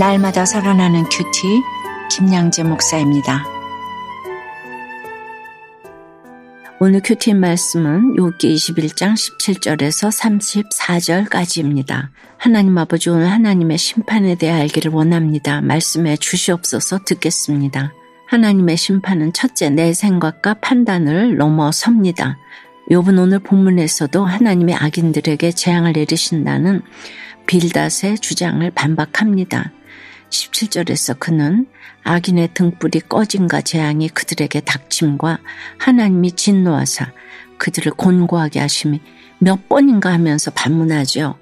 날마다 살아나는 큐티 김양재 목사입니다. 오늘 큐티 말씀은 요기 21장 17절에서 34절까지입니다. 하나님 아버지 오늘 하나님의 심판에 대해 알기를 원합니다. 말씀에 주시옵소서 듣겠습니다. 하나님의 심판은 첫째 내 생각과 판단을 넘어섭니다. 욥은 오늘 본문에서도 하나님의 악인들에게 재앙을 내리신다는 빌닷의 주장을 반박합니다. 17절에서 그는 악인의 등불이 꺼짐과 재앙이 그들에게 닥침과 하나님이 진노하사 그들을 곤고하게 하심이 몇 번인가 하면서 반문하죠.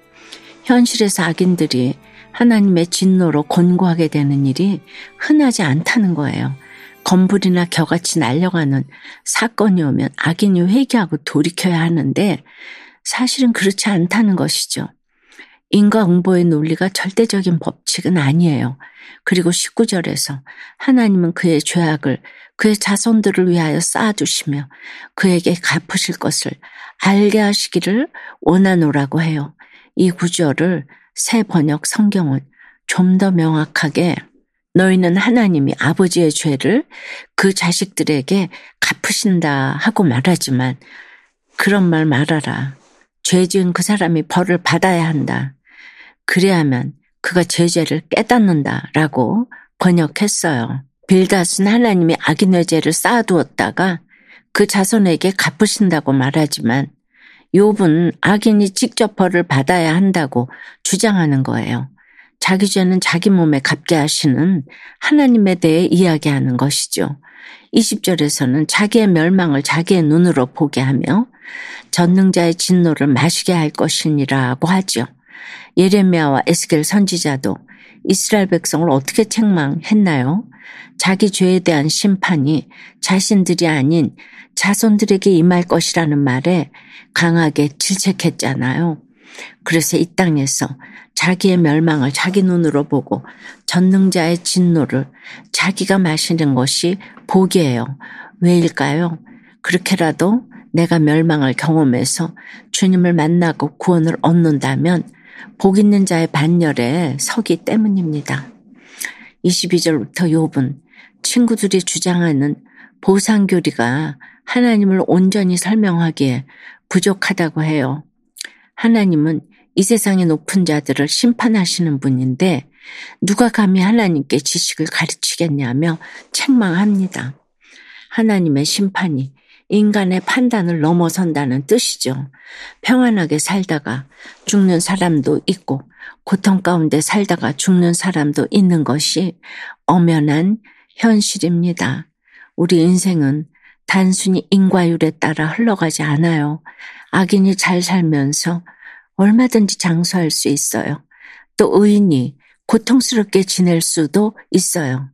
현실에서 악인들이 하나님의 진노로 곤고하게 되는 일이 흔하지 않다는 거예요. 건불이나 겨같이 날려가는 사건이 오면 악인이 회개하고 돌이켜야 하는데 사실은 그렇지 않다는 것이죠. 인과응보의 논리가 절대적인 법칙은 아니에요. 그리고 19절에서 하나님은 그의 죄악을 그의 자손들을 위하여 쌓아두시며 그에게 갚으실 것을 알게 하시기를 원하노라고 해요. 이 구절을 새 번역 성경은 좀 더 명확하게 너희는 하나님이 아버지의 죄를 그 자식들에게 갚으신다 하고 말하지만 그런 말 말하라. 죄 지은 그 사람이 벌을 받아야 한다. 그래야만 그가 제죄를 깨닫는다라고 번역했어요. 빌닷은 하나님이 악인의 죄를 쌓아두었다가 그 자손에게 갚으신다고 말하지만 욥은 악인이 직접 벌을 받아야 한다고 주장하는 거예요. 자기 죄는 자기 몸에 갚게 하시는 하나님에 대해 이야기하는 것이죠. 20절에서는 자기의 멸망을 자기의 눈으로 보게 하며 전능자의 진노를 마시게 할 것이니라고 하죠. 예레미야와 에스겔 선지자도 이스라엘 백성을 어떻게 책망했나요? 자기 죄에 대한 심판이 자신들이 아닌 자손들에게 임할 것이라는 말에 강하게 질책했잖아요. 그래서 이 땅에서 자기의 멸망을 자기 눈으로 보고 전능자의 진노를 자기가 마시는 것이 복이에요. 왜일까요? 그렇게라도 내가 멸망을 경험해서 주님을 만나고 구원을 얻는다면 복 있는 자의 반열에 서기 때문입니다. 22절부터 욥은 친구들이 주장하는 보상교리가 하나님을 온전히 설명하기에 부족하다고 해요. 하나님은 이 세상의 높은 자들을 심판하시는 분인데 누가 감히 하나님께 지식을 가르치겠냐며 책망합니다. 하나님의 심판이 인간의 판단을 넘어선다는 뜻이죠. 평안하게 살다가 죽는 사람도 있고 고통 가운데 살다가 죽는 사람도 있는 것이 엄연한 현실입니다. 우리 인생은 단순히 인과율에 따라 흘러가지 않아요. 악인이 잘 살면서 얼마든지 장수할 수 있어요. 또 의인이 고통스럽게 지낼 수도 있어요.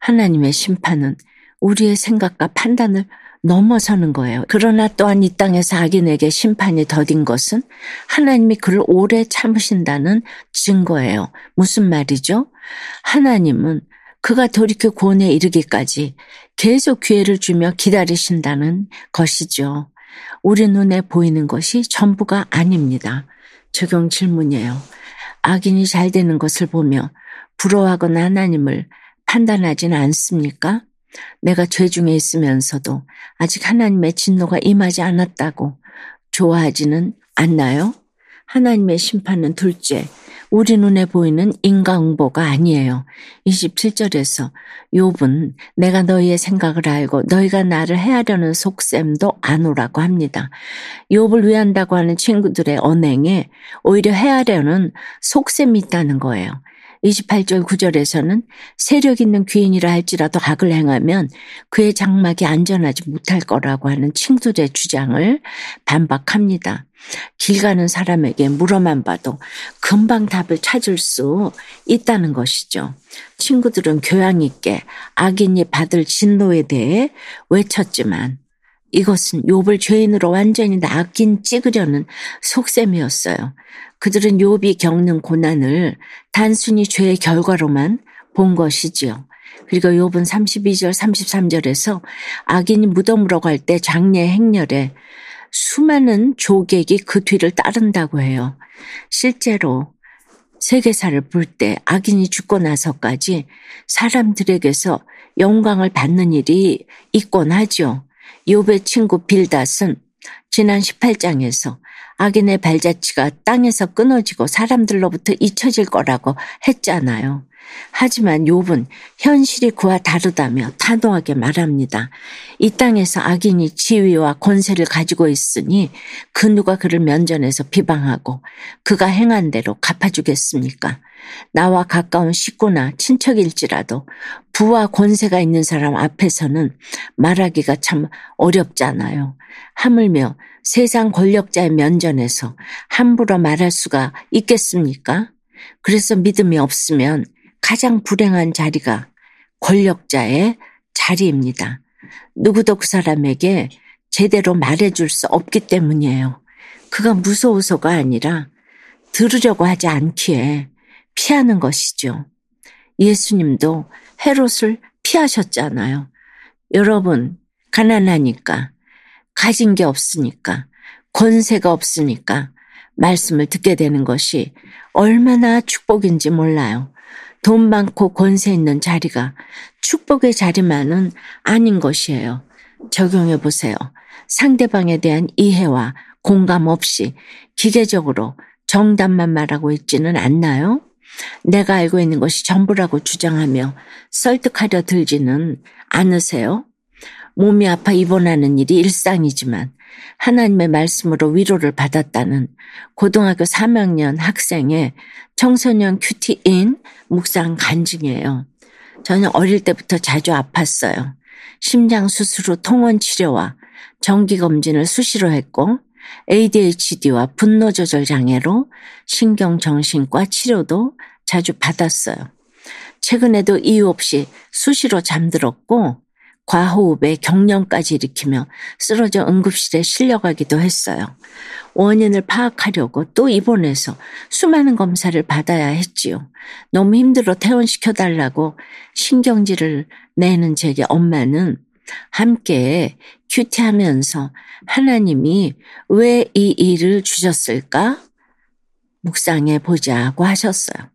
하나님의 심판은 우리의 생각과 판단을 넘어서는 거예요. 그러나 또한 이 땅에서 악인에게 심판이 더딘 것은 하나님이 그를 오래 참으신다는 증거예요. 무슨 말이죠? 하나님은 그가 돌이켜 구원에 이르기까지 계속 기회를 주며 기다리신다는 것이죠. 우리 눈에 보이는 것이 전부가 아닙니다. 적용 질문이에요. 악인이 잘 되는 것을 보며 부러워하거나 하나님을 판단하지는 않습니까? 내가 죄 중에 있으면서도 아직 하나님의 진노가 임하지 않았다고 좋아하지는 않나요? 하나님의 심판은 둘째, 우리 눈에 보이는 인과응보가 아니에요. 27절에서 욥은 내가 너희의 생각을 알고 너희가 나를 해하려는 속셈도 아노라고 합니다. 욥을 위한다고 하는 친구들의 언행에 오히려 해하려는 속셈이 있다는 거예요. 28절 9절에서는 세력 있는 귀인이라 할지라도 악을 행하면 그의 장막이 안전하지 못할 거라고 하는 친구들의 주장을 반박합니다. 길 가는 사람에게 물어만 봐도 금방 답을 찾을 수 있다는 것이죠. 친구들은 교양 있게 악인이 받을 진노에 대해 외쳤지만 이것은 욥을 죄인으로 완전히 낚인 찍으려는 속셈이었어요. 그들은 욥이 겪는 고난을 단순히 죄의 결과로만 본 것이지요. 그리고 욥은 32절 33절에서 악인이 무덤으로 갈 때 장례 행렬에 수많은 조객이 그 뒤를 따른다고 해요. 실제로 세계사를 볼 때 악인이 죽고 나서까지 사람들에게서 영광을 받는 일이 있곤 하죠. 욥의 친구 빌닷은 지난 18장에서 악인의 발자취가 땅에서 끊어지고 사람들로부터 잊혀질 거라고 했잖아요. 하지만 욥은 현실이 그와 다르다며 단호하게 말합니다. 이 땅에서 악인이 지위와 권세를 가지고 있으니 그 누가 그를 면전에서 비방하고 그가 행한 대로 갚아주겠습니까? 나와 가까운 식구나 친척일지라도 부와 권세가 있는 사람 앞에서는 말하기가 참 어렵잖아요. 하물며 세상 권력자의 면전에서 함부로 말할 수가 있겠습니까? 그래서 믿음이 없으면 가장 불행한 자리가 권력자의 자리입니다. 누구도 그 사람에게 제대로 말해줄 수 없기 때문이에요. 그가 무서워서가 아니라 들으려고 하지 않기에 피하는 것이죠. 예수님도 헤롯을 피하셨잖아요. 여러분, 가난하니까, 가진 게 없으니까, 권세가 없으니까 말씀을 듣게 되는 것이 얼마나 축복인지 몰라요. 돈 많고 권세 있는 자리가 축복의 자리만은 아닌 것이에요. 적용해 보세요. 상대방에 대한 이해와 공감 없이 기계적으로 정답만 말하고 있지는 않나요? 내가 알고 있는 것이 전부라고 주장하며 설득하려 들지는 않으세요? 몸이 아파 입원하는 일이 일상이지만 하나님의 말씀으로 위로를 받았다는 고등학교 3학년 학생의 청소년 큐티인 묵상 간증이에요. 저는 어릴 때부터 자주 아팠어요. 심장 수술 후 통원 치료와 정기 검진을 수시로 했고 ADHD와 분노 조절 장애로 신경 정신과 치료도 자주 받았어요. 최근에도 이유 없이 수시로 잠들었고 과호흡에 경련까지 일으키며 쓰러져 응급실에 실려가기도 했어요. 원인을 파악하려고 또 입원해서 수많은 검사를 받아야 했지요. 너무 힘들어 퇴원시켜달라고 신경질을 내는 제게 엄마는 함께 큐티하면서 하나님이 왜 이 일을 주셨을까? 묵상해 보자고 하셨어요.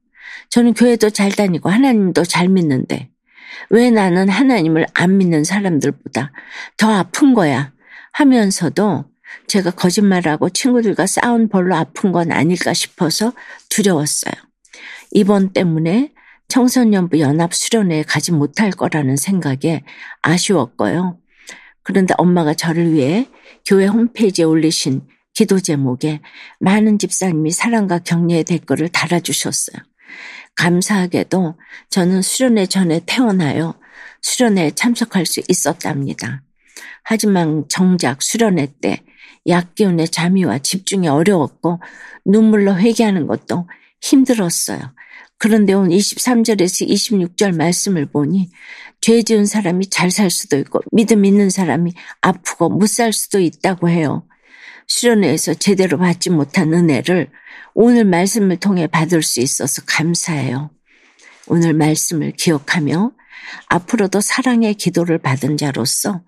저는 교회도 잘 다니고 하나님도 잘 믿는데 왜 나는 하나님을 안 믿는 사람들보다 더 아픈 거야 하면서도 제가 거짓말하고 친구들과 싸운 벌로 아픈 건 아닐까 싶어서 두려웠어요. 이번 때문에 청소년부 연합 수련회에 가지 못할 거라는 생각에 아쉬웠고요. 그런데 엄마가 저를 위해 교회 홈페이지에 올리신 기도 제목에 많은 집사님이 사랑과 격려의 댓글을 달아주셨어요. 감사하게도 저는 수련회 전에 태어나요. 수련회에 참석할 수 있었답니다. 하지만 정작 수련회 때 약기운의 잠이와 집중이 어려웠고 눈물로 회개하는 것도 힘들었어요. 그런데 오늘 23절에서 26절 말씀을 보니 죄 지은 사람이 잘 살 수도 있고 믿음 있는 사람이 아프고 못 살 수도 있다고 해요. 수련회에서 제대로 받지 못한 은혜를 오늘 말씀을 통해 받을 수 있어서 감사해요. 오늘 말씀을 기억하며 앞으로도 사랑의 기도를 받은 자로서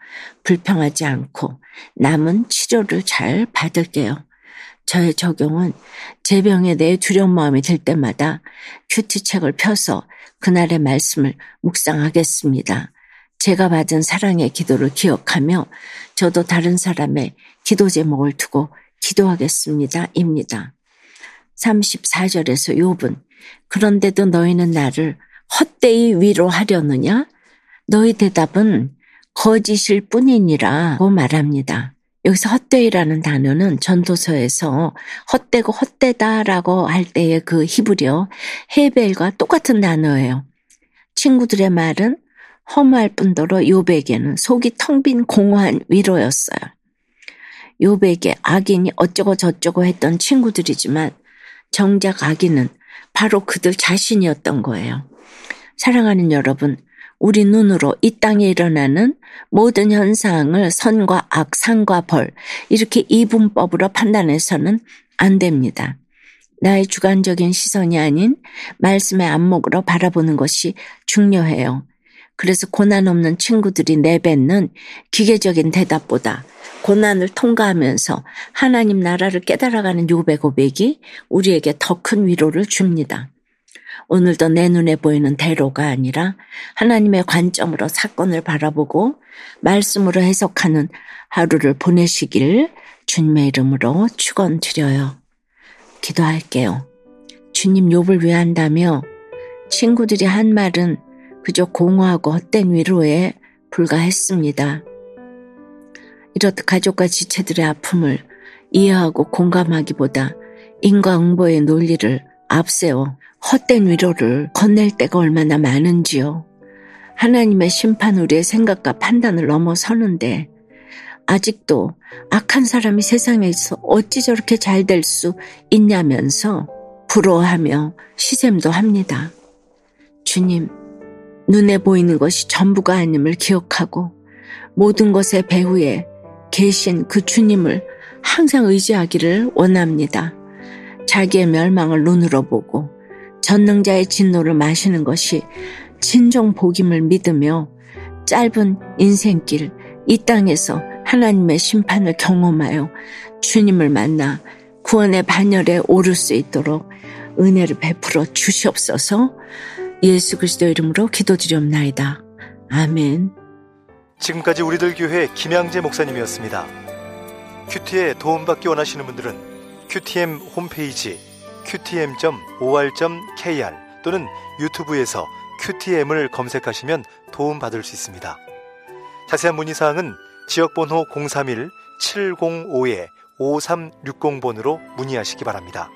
불평하지 않고 남은 치료를 잘 받을게요. 저의 적용은 제 병에 대해 두려운 마음이 들 때마다 큐티책을 펴서 그날의 말씀을 묵상하겠습니다. 제가 받은 사랑의 기도를 기억하며 저도 다른 사람의 기도 제목을 두고 기도하겠습니다. 입니다. 34절에서 욥은 그런데도 너희는 나를 헛되이 위로하려느냐? 너희 대답은 거짓일 뿐이니라고 말합니다. 여기서 헛되이라는 단어는 전도서에서 헛되고 헛되다라고 할 때의 그 히브리어 헤벨과 똑같은 단어예요. 친구들의 말은 허무할 뿐더러 요백에는 속이 텅 빈 공허한 위로였어요. 요백에 악인이 어쩌고 저쩌고 했던 친구들이지만 정작 악인은 바로 그들 자신이었던 거예요. 사랑하는 여러분, 우리 눈으로 이 땅에 일어나는 모든 현상을 선과 악, 상과 벌, 이렇게 이분법으로 판단해서는 안 됩니다. 나의 주관적인 시선이 아닌 말씀의 안목으로 바라보는 것이 중요해요. 그래서 고난 없는 친구들이 내뱉는 기계적인 대답보다 고난을 통과하면서 하나님 나라를 깨달아가는 요배 고백이 우리에게 더 큰 위로를 줍니다. 오늘도 내 눈에 보이는 대로가 아니라 하나님의 관점으로 사건을 바라보고 말씀으로 해석하는 하루를 보내시길 주님의 이름으로 축원드려요. 기도할게요. 주님 욕을 위한다며 친구들이 한 말은 그저 공허하고 헛된 위로에 불과했습니다. 이렇듯 가족과 지체들의 아픔을 이해하고 공감하기보다 인과응보의 논리를 앞세워 헛된 위로를 건넬 때가 얼마나 많은지요. 하나님의 심판 우리의 생각과 판단을 넘어서는데 아직도 악한 사람이 세상에서 어찌 저렇게 잘 될 수 있냐면서 부러워하며 시샘도 합니다. 주님, 눈에 보이는 것이 전부가 아님을 기억하고 모든 것의 배후에 계신 그 주님을 항상 의지하기를 원합니다. 자기의 멸망을 눈으로 보고 전능자의 진노를 마시는 것이 진정 복임을 믿으며 짧은 인생길 이 땅에서 하나님의 심판을 경험하여 주님을 만나 구원의 반열에 오를 수 있도록 은혜를 베풀어 주시옵소서 예수 그리스도 이름으로 기도드리옵나이다. 아멘. 지금까지 우리들 교회 김양재 목사님이었습니다. 큐티에 도움받기 원하시는 분들은 큐티엠 홈페이지 qtm.or.kr 또는 유튜브에서 큐티엠을 검색하시면 도움받을 수 있습니다. 자세한 문의사항은 지역번호 031-705-5360번으로 문의하시기 바랍니다.